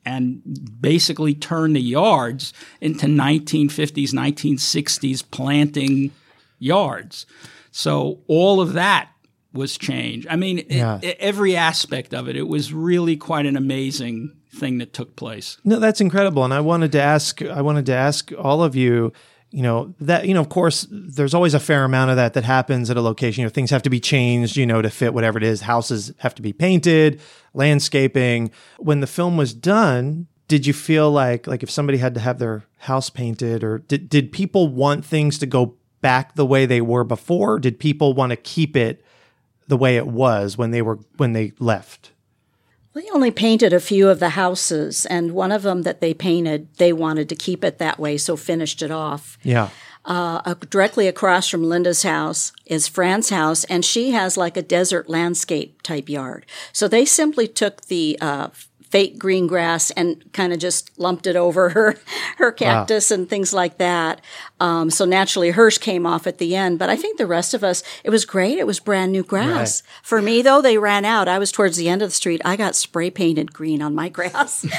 and basically turn the yards into 1950s, 1960s planting yards. So all of that was changed. I mean, Yeah. it- every aspect of it. It was really quite an amazing thing that took place. No, that's incredible. And I wanted to ask, I wanted to ask all of you, you know, that, you know, of course, there's always a fair amount of that that happens at a location. You know, things have to be changed, you know, to fit whatever it is. Houses have to be painted, landscaping. When the film was done, did you feel like, like if somebody had to have their house painted or did, did people want things to go back the way they were before? Did people want to keep it the way it was when they were, when they left? They only painted a few of the houses, and one of them that they painted, they wanted to keep it that way, so finished it off. Yeah. uh, uh, directly across from Linda's house is Fran's house, and she has like a desert landscape type yard. So they simply took the uh, fake green grass and kind of just lumped it over her her cactus wow. and things like that. Um, so naturally, hers came off at the end. But I think the rest of us, it was great. It was brand new grass. Right. For me, though, they ran out. I was towards the end of the street. I got spray painted green on my grass. they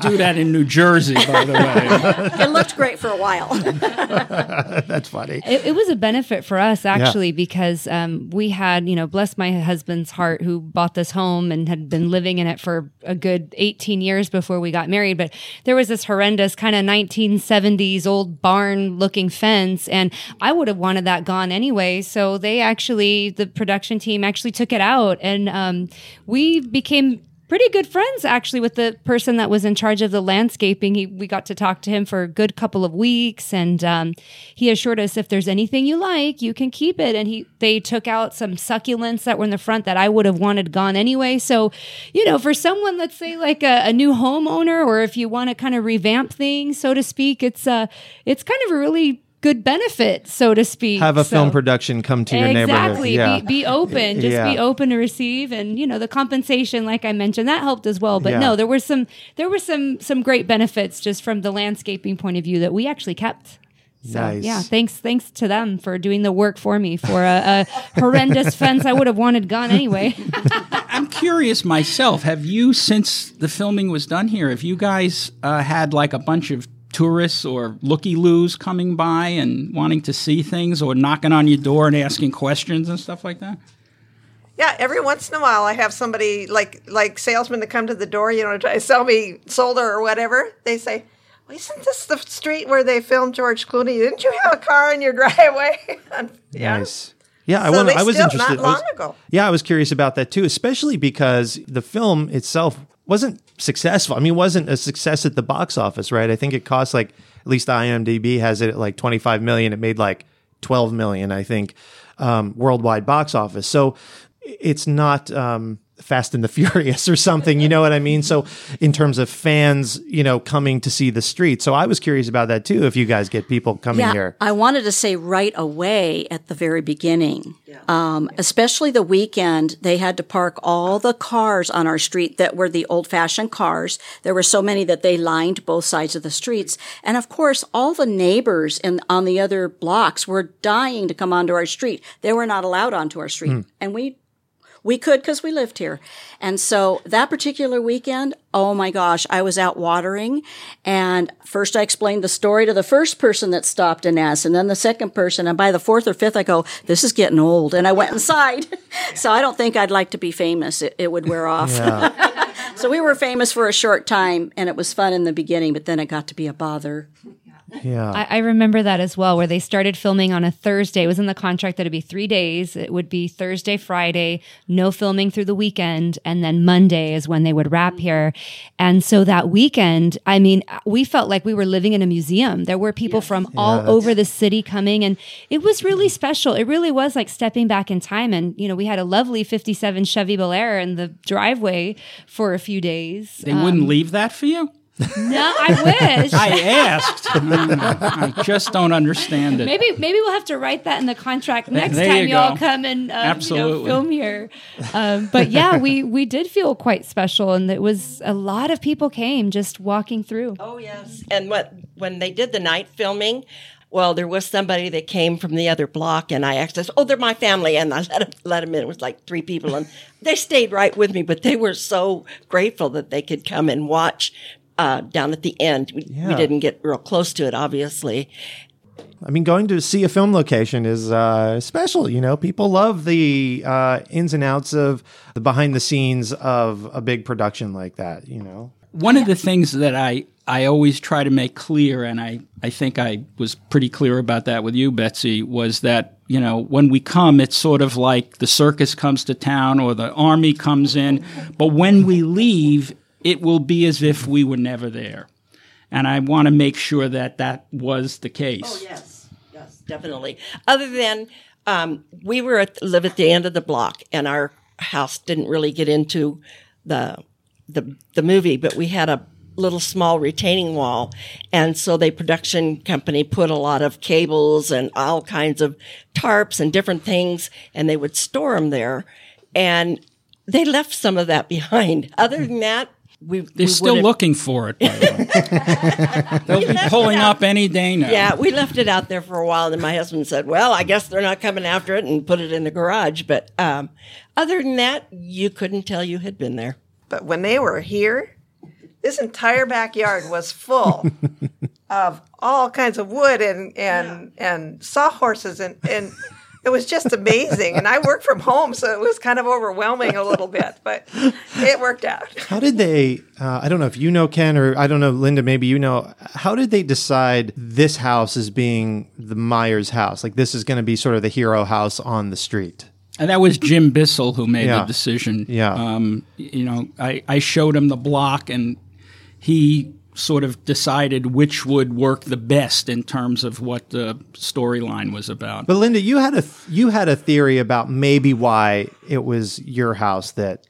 do that in New Jersey, by the way. it looked great for a while. That's funny. It, it, was a benefit for us actually yeah. because um, we had, you know, bless my husband's heart, who bought this home and had been living in it for a good 18 years before we got married. But there was this horrendous kind of 1970s old barn looking fence. And I would have wanted that gone anyway. So they actually, the production team actually took it out. And um, we became pretty good friends actually with the person that was in charge of the landscaping. He, we got to talk to him for a good couple of weeks, and um, he assured us if there's anything you like, you can keep it. And he they took out some succulents that were in the front that I would have wanted gone anyway. So, you know, for someone, let's say like a, a new homeowner, or if you want to kind of revamp things, so to speak, it's uh it's kind of a really good benefit, so to speak. Have a so, film production come to your exactly. neighborhood. Exactly. Yeah. Be, be open. Just yeah. be open to receive, and you know the compensation, like I mentioned, that helped as well. But yeah. no, there were some there were some some great benefits just from the landscaping point of view that we actually kept. So nice. yeah, thanks thanks to them for doing the work for me for a, a horrendous fence I would have wanted gone anyway. I'm curious myself. Have you, since the filming was done here, have you guys uh, had like a bunch of tourists or looky loos coming by and wanting to see things or knocking on your door and asking questions and stuff like that? Yeah, every once in a while I have somebody like like salesmen that come to the door, you know, to try to sell me solder or whatever. They say, well, "Isn't this the street where they filmed George Clooney? Didn't you have a car in your driveway?" yeah. Nice. Yeah, I, so I was interested. Not long was, ago. Yeah, I was curious about that too, especially because the film itself wasn't successful. I mean, it wasn't a success at the box office, right? I think it cost like at least IMDb has it at like 25 million. It made like 12 million, I think, um, worldwide box office. So it's not um, Fast and the Furious or something. You know what I mean? So, in terms of fans, you know, coming to see the street. So, I was curious about that too. If you guys get people coming yeah, here, I wanted to say right away at the very beginning, yeah. um, especially the weekend, they had to park all the cars on our street that were the old fashioned cars. There were so many that they lined both sides of the streets. And of course, all the neighbors in, on the other blocks were dying to come onto our street. They were not allowed onto our street. Mm. And we we could because we lived here. And so that particular weekend, oh my gosh, I was out watering. And first I explained the story to the first person that stopped and asked, and then the second person. And by the fourth or fifth, I go, this is getting old. And I went inside. so I don't think I'd like to be famous. It, it would wear off. So we were famous for a short time and it was fun in the beginning, but then it got to be a bother. Yeah. I, I, remember that as well, where they started filming on a Thursday. It was in the contract that it'd be three days. It would be Thursday, Friday, no filming through the weekend. And then Monday is when they would wrap here. And so that weekend, I mean, we felt like we were living in a museum. There were people yes. from yeah, all over the city coming, and it was really special. It really was like stepping back in time. And, you know, we had a lovely 57 Chevy Bel Air in the driveway for a few days. They um, wouldn't leave that for you? No, I wish. I asked. I just don't understand it. Maybe maybe we'll have to write that in the contract next there time you all come and um, Absolutely. You know, film here. Um, but yeah, we we did feel quite special, and it was a lot of people came just walking through. Oh yes, and what when they did the night filming. Well, there was somebody that came from the other block, and I asked, us, "Oh, they're my family," and I let them, let them in. It was like three people, and they stayed right with me. But they were so grateful that they could come and watch uh, down at the end. We, yeah. we, didn't get real close to it, obviously. I mean, going to see a film location is uh, special. You know, people love the uh, ins and outs of the behind the scenes of a big production like that. You know, one of the things that I I always try to make clear, and I I think I was pretty clear about that with you, Betsy, was that you know when we come, it's sort of like the circus comes to town or the army comes in, but when we leave, it will be as if we were never there. And I want to make sure that that was the case. Oh, yes. Yes, definitely. Other than um, we were at, live at the end of the block, and our house didn't really get into the, the, the movie, but we had a little small retaining wall. And so the production company put a lot of cables and all kinds of tarps and different things, and they would store them there. And they left some of that behind. Other than that, we They're we still looking for it. By the way. They'll be pulling up any day now. Yeah, we left it out there for a while, and my husband said, "Well, I guess they're not coming after it," and put it in the garage. But um, other than that, you couldn't tell you had been there. But when they were here, this entire backyard was full of all kinds of wood and and and sawhorses and and it was just amazing. And I work from home, so it was kind of overwhelming a little bit, but it worked out. How did they? Uh, I don't know if you know Ken or I don't know Linda. Maybe you know. How did they decide this house is being the Myers house? Like this is going to be sort of the hero house on the street. And that was Jim Bissell who made Yeah. the decision. Yeah. Um, you know, I, I showed him the block and he sort of decided which would work the best in terms of what the storyline was about. But Linda, you had a you had a theory about maybe why it was your house that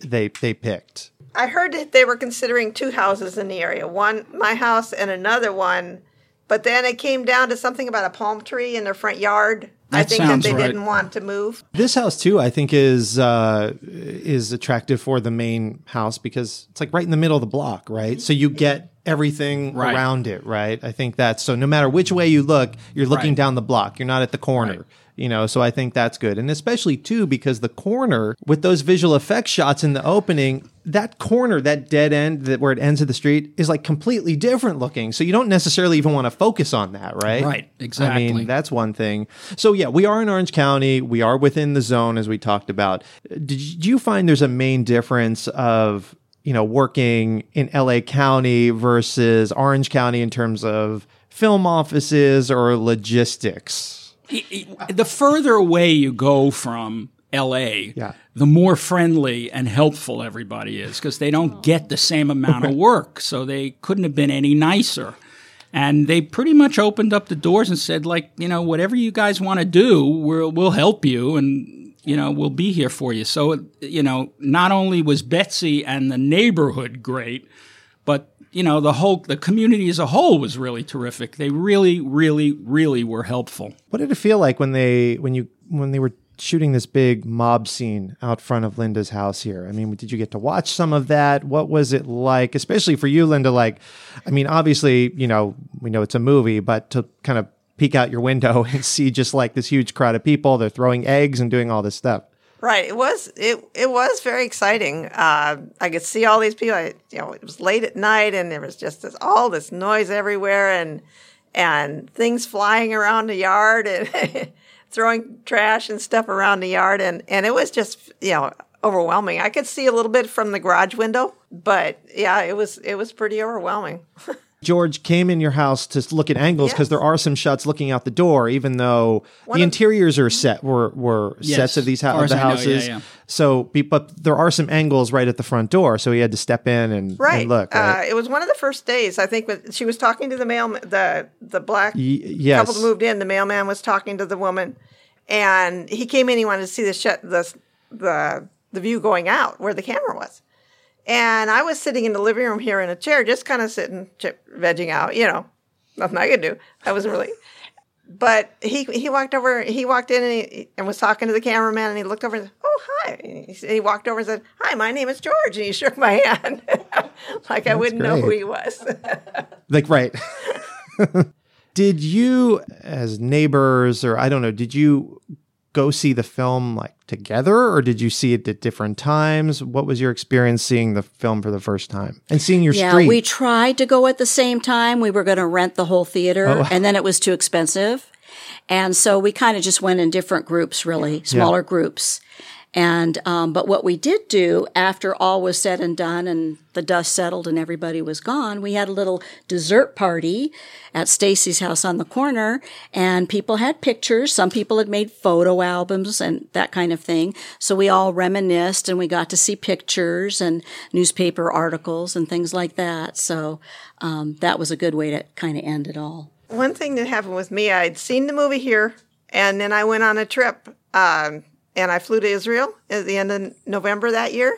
they they picked. I heard that they were considering two houses in the area, one my house and another one. But then it came down to something about a palm tree in their front yard. I think that they right. didn't want to move. This house too, I think, is uh, is attractive for the main house because it's like right in the middle of the block, right? So you get everything Right. around it, right? I think that's so. No matter which way you look, you're looking Right. down the block. You're not at the corner. You know, so I think that's good. And especially too, because the corner with those visual effects shots in the opening, that corner, that dead end that where it ends of the street is like completely different looking. So you don't necessarily even want to focus on that, right? Right, exactly. I mean, that's one thing. So yeah, we are in Orange County. We are within the zone as we talked about. Did you find there's a main difference of, you know, working in LA County versus Orange County in terms of film offices or logistics? The further away you go from LA, Yeah. the more friendly and helpful everybody is because they don't get the same amount of work. So they couldn't have been any nicer. And they pretty much opened up the doors and said, like, you know, whatever you guys want to do, we'll, we'll help you and, you know, we'll be here for you. So, you know, not only was Betsy and the neighborhood great, you know the whole the community as a whole was really terrific. They really, really, really were helpful. What did it feel like when they when you when they were shooting this big mob scene out front of Linda's house here? I mean, did you get to watch some of that? What was it like, especially for you, Linda? Like, I mean, obviously, you know, we know it's a movie, but to kind of peek out your window and see just like this huge crowd of people, they're throwing eggs and doing all this stuff. Right. It was it it was very exciting. Uh, I could see all these people. I, you know, it was late at night, and there was just this, all this noise everywhere, and and things flying around the yard, and throwing trash and stuff around the yard, and and it was just you know overwhelming. I could see a little bit from the garage window, but yeah, it was it was pretty overwhelming. George came in your house to look at angles because Yes. there are some shots looking out the door, even though One the of- interiors are set were were Yes, sets of these as far hou- of the I know, yeah, houses. yeah. So, but there are some angles right at the front door, so he had to step in and, Right. and look. Right? Uh, it was one of the first days. I think when she was talking to the mail, the the black Y- yes. couple moved in. The mailman was talking to the woman, and he came in. He wanted to see the sh- the the the view going out where the camera was. And I was sitting in the living room here in a chair, just kind of sitting, ch- vegging out. You know, nothing I could do. I wasn't really. But he he walked over. He walked in and, he, and was talking to the cameraman. And he looked over and said, "Oh hi." And he, he walked over and said, "Hi, my name is George." And he shook my hand, like I wouldn't know who he was. like right. did you, as neighbors, or I don't know, did you go see the film like together, or did you see it at different times? What was your experience seeing the film for the first time and seeing your Yeah, street? we tried to go at the same time. We were going to rent the whole theater, Oh. and then it was too expensive. And so we kind of just went in different groups, really, smaller groups. And, um, but what we did do after all was said and done and the dust settled and everybody was gone, we had a little dessert party at Stacy's house on the corner and people had pictures. Some people had made photo albums and that kind of thing. So we all reminisced and we got to see pictures and newspaper articles and things like that. So, um, that was a good way to kind of end it all. one thing that happened with me, I'd seen the movie here, and then I went on a trip, um, and I flew to Israel at the end of November that year,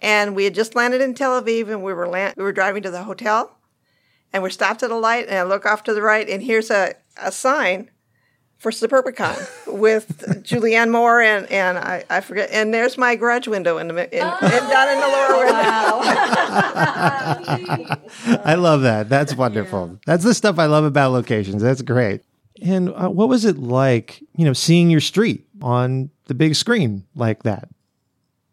And we had just landed in Tel Aviv and we were land- we were driving to the hotel and we're stopped at a light and I look off to the right and here's a, a sign for Suburbicon with Julianne Moore and, and I, I forget and there's my garage window in the mi- in, and down in the lower window. I love that. That's wonderful. That's the stuff I love about locations. That's great. And uh, what was it like, you know, seeing your street on the big screen like that?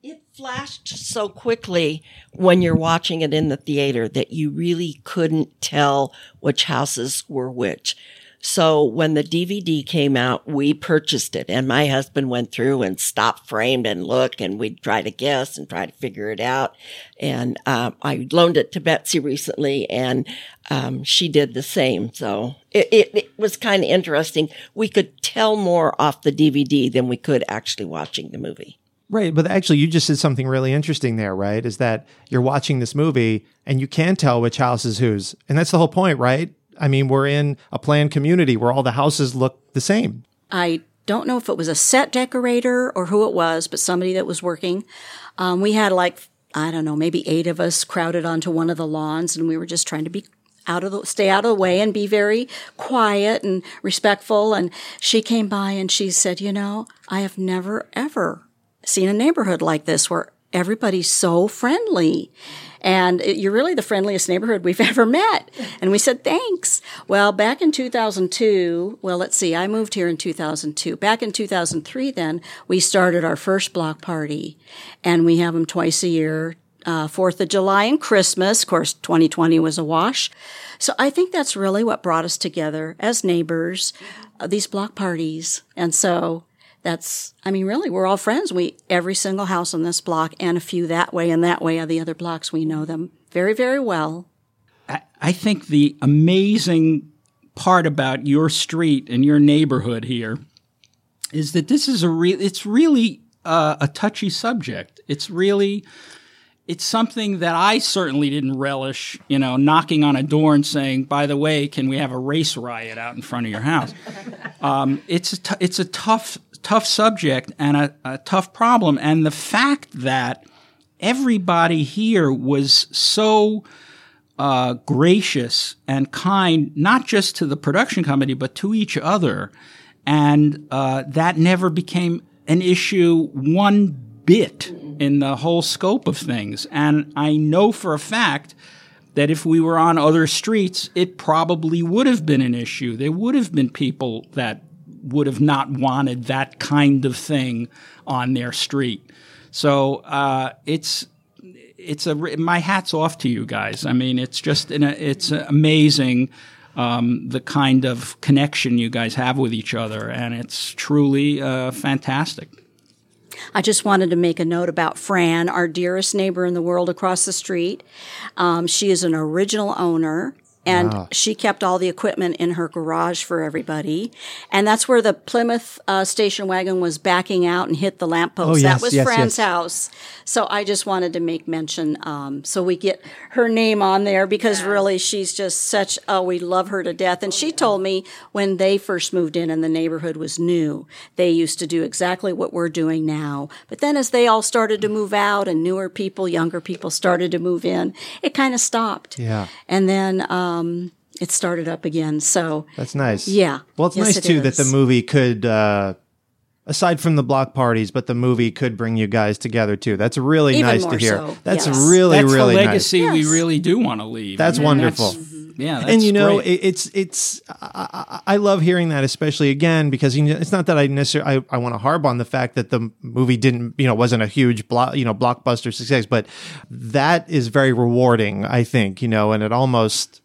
It flashed so quickly when you're watching it in the theater that you really couldn't tell which houses were which. So when the DVD came out, we purchased it and my husband went through and stopped framed and looked and we'd try to guess and try to figure it out. And, um, I loaned it to Betsy recently and, um, she did the same. So it, it, it was kind of interesting. We could tell more off the DVD than we could actually watching the movie. Right. But actually, you just said something really interesting there, right? Is that you're watching this movie and you can tell which house is whose. And that's the whole point, right? I mean, we're in a planned community where all the houses look the same. I don't know if it was a set decorator or who it was, but somebody that was working. Um, we had like, I don't know, maybe eight of us crowded onto one of the lawns and we were just trying to be out of the, stay out of the way and be very quiet and respectful. And she came by and she said, you know, I have never ever seen a neighborhood like this where everybody's so friendly. And it, you're really the friendliest neighborhood we've ever met. And we said, thanks. Well, back in 2002, well, let's see, I moved here in 2002. Back in 2003, then, we started our first block party. And we have them twice a year, uh, 4th of July and Christmas. Of course, 2020 was a wash. So I think that's really what brought us together as neighbors, uh, these block parties. And so that's, I mean, really, we're all friends. We, every single house on this block and a few that way and that way of the other blocks, we know them very, very well. I, I think the amazing part about your street and your neighborhood here is that this is a real, it's really uh, a touchy subject. It's really, it's something that I certainly didn't relish, you know, knocking on a door and saying, "By the way, can we have a race riot out in front of your house?" um, it's a t- it's a tough tough subject and a, a tough problem, and the fact that everybody here was so uh, gracious and kind, not just to the production company, but to each other. And uh, that never became an issue one bit in the whole scope of things. And I know for a fact that if we were on other streets, it probably would have been an issue. There would have been people that would have not wanted that kind of thing on their street. So uh, it's it's a my hats off to you guys. I mean, it's just an, it's amazing um, the kind of connection you guys have with each other, and it's truly uh, fantastic. I just wanted to make a note about Fran, our dearest neighbor in the world across the street. Um, she is an original owner. And wow. she kept all the equipment in her garage for everybody. And that's where the Plymouth uh, station wagon was backing out and hit the lamppost. Oh, yes, that was yes, Fran's yes. house. So I just wanted to make mention um, so we get her name on there because really she's just such, oh, we love her to death. And she told me when they first moved in and the neighborhood was new, they used to do exactly what we're doing now. But then as they all started to move out and newer people, younger people started to move in, it kind of stopped. Yeah. And then, um, it started up again. So That's nice. Yeah. Well, it's Yes, nice it too that the movie could, uh, aside from the block parties, but the movie could bring you guys together too. That's really Even nice more to hear. so, That's yes. really, That's really the nice. legacy we really do want to leave. That's I mean, wonderful. that's- yeah, that's and you know, great. it, it's it's I, I, I love hearing that, especially again because you know, it's not that I necessarily I, I want to harp on the fact that the movie didn't you know wasn't a huge block you know blockbuster success, but that is very rewarding. I think you know, and it almost.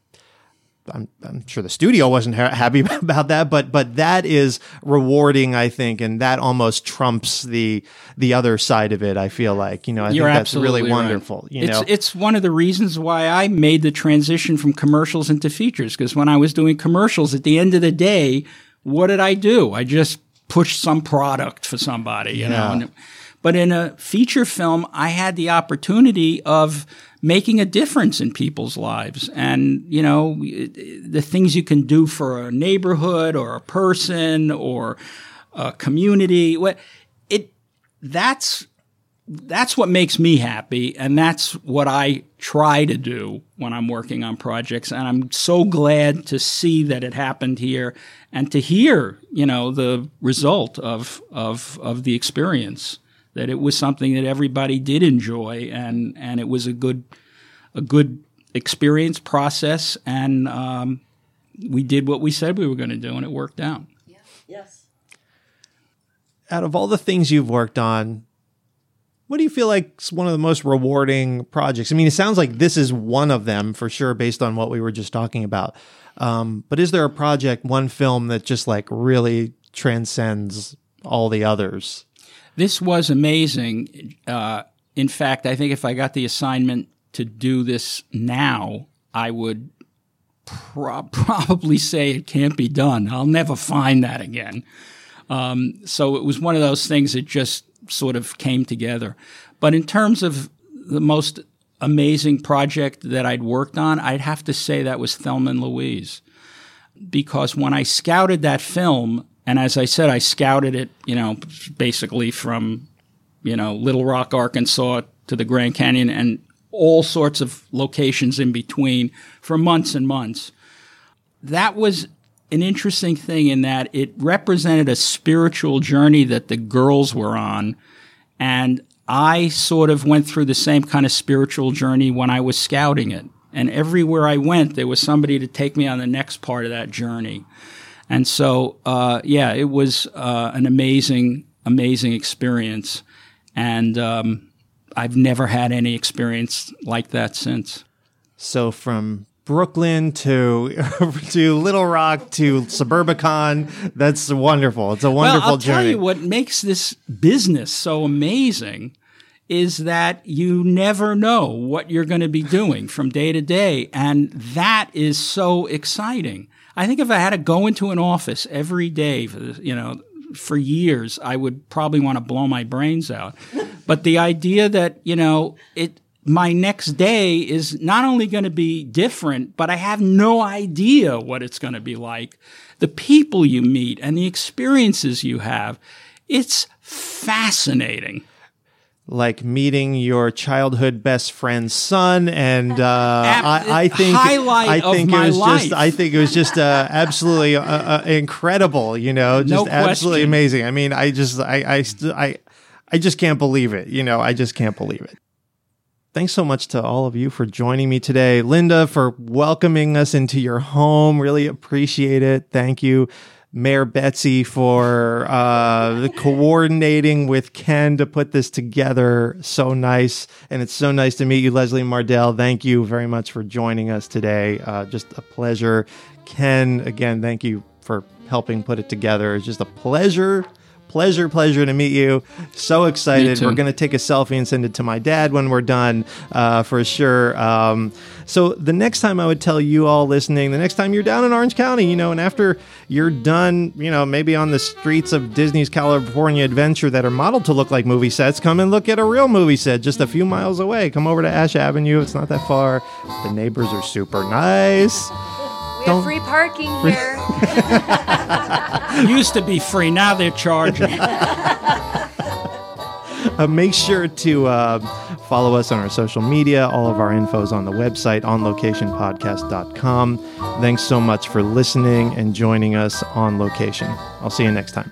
I'm, I'm sure the studio wasn't ha- happy about that, but but that is rewarding, I think, and that almost trumps the the other side of it. I feel like you know, I You're think that's really right. wonderful. You it's, know, it's one of the reasons why I made the transition from commercials into features. Because when I was doing commercials, at the end of the day, what did I do? I just pushed some product for somebody, you know. Yeah. And, but in a feature film, I had the opportunity of making a difference in people's lives, and you know, the things you can do for a neighborhood or a person or a community. What it that's that's what makes me happy, and that's what I try to do when I'm working on projects. And I'm so glad to see that it happened here, and to hear, you know, the result of of of the experience. That it was something that everybody did enjoy, and and it was a good a good experience process, and um, we did what we said we were going to do, and it worked out. Yes. Out of all the things you've worked on, what do you feel like is one of the most rewarding projects? I mean, it sounds like this is one of them for sure, based on what we were just talking about. Um, but is there a project, one film that just like really transcends all the others? This was amazing. Uh, in fact, I think if I got the assignment to do this now, I would pro- probably say it can't be done. I'll never find that again. Um, so it was one of those things that just sort of came together. But in terms of the most amazing project that I'd worked on, I'd have to say that was Thelma and Louise. Because when I scouted that film, and as I said, I scouted it, you know, basically from, you know, Little Rock, Arkansas to the Grand Canyon and all sorts of locations in between for months and months. That was an interesting thing in that it represented a spiritual journey that the girls were on. And I sort of went through the same kind of spiritual journey when I was scouting it. And everywhere I went, there was somebody to take me on the next part of that journey. And so, uh, yeah, it was uh, an amazing, amazing experience. And um, I've never had any experience like that since. So from Brooklyn to to Little Rock to Suburbicon, that's wonderful. It's a wonderful well, I'll journey. tell you what makes this business so amazing is that you never know what you're going to be doing from day to day, and that is so exciting. I think if I had to go into an office every day, for you know, for years, I would probably want to blow my brains out. but the idea that you know it my next day is not only going to be different, but I have no idea what it's going to be like. The people you meet and the experiences you have, it's fascinating. Like meeting your childhood best friend's son, and uh, I, I think I think it was life. just I think it was just uh, absolutely uh, uh, incredible. You know, just No absolutely amazing. I mean, I just I I, st- I I just can't believe it. You know, I just can't believe it. Thanks so much to all of you for joining me today. Linda, for welcoming us into your home. Really appreciate it. Thank you. Mayor Betsy for uh, coordinating with Ken to put this together. So nice. And it's so nice to meet you, Leslie Mardell. Thank you very much for joining us today. Uh, just a pleasure. Ken, again, thank you for helping put it together. It's just a pleasure pleasure, pleasure to meet you. So excited. We're going to take a selfie and send it to my dad when we're done uh, for sure. Um, so the next time I would tell you all listening, the next time you're down in Orange County, you know, and after you're done, you know, maybe on the streets of Disney's California Adventure that are modeled to look like movie sets, come and look at a real movie set just a few miles away. Come over to Ash Avenue. It's not that far. The neighbors are super nice. We Don't- have free parking here. Used to be free, now they're charging. Uh, make sure to uh, follow us on our social media. All of our info is on the website, onlocationpodcast.com. Thanks so much for listening and joining us on location. I'll see you next time.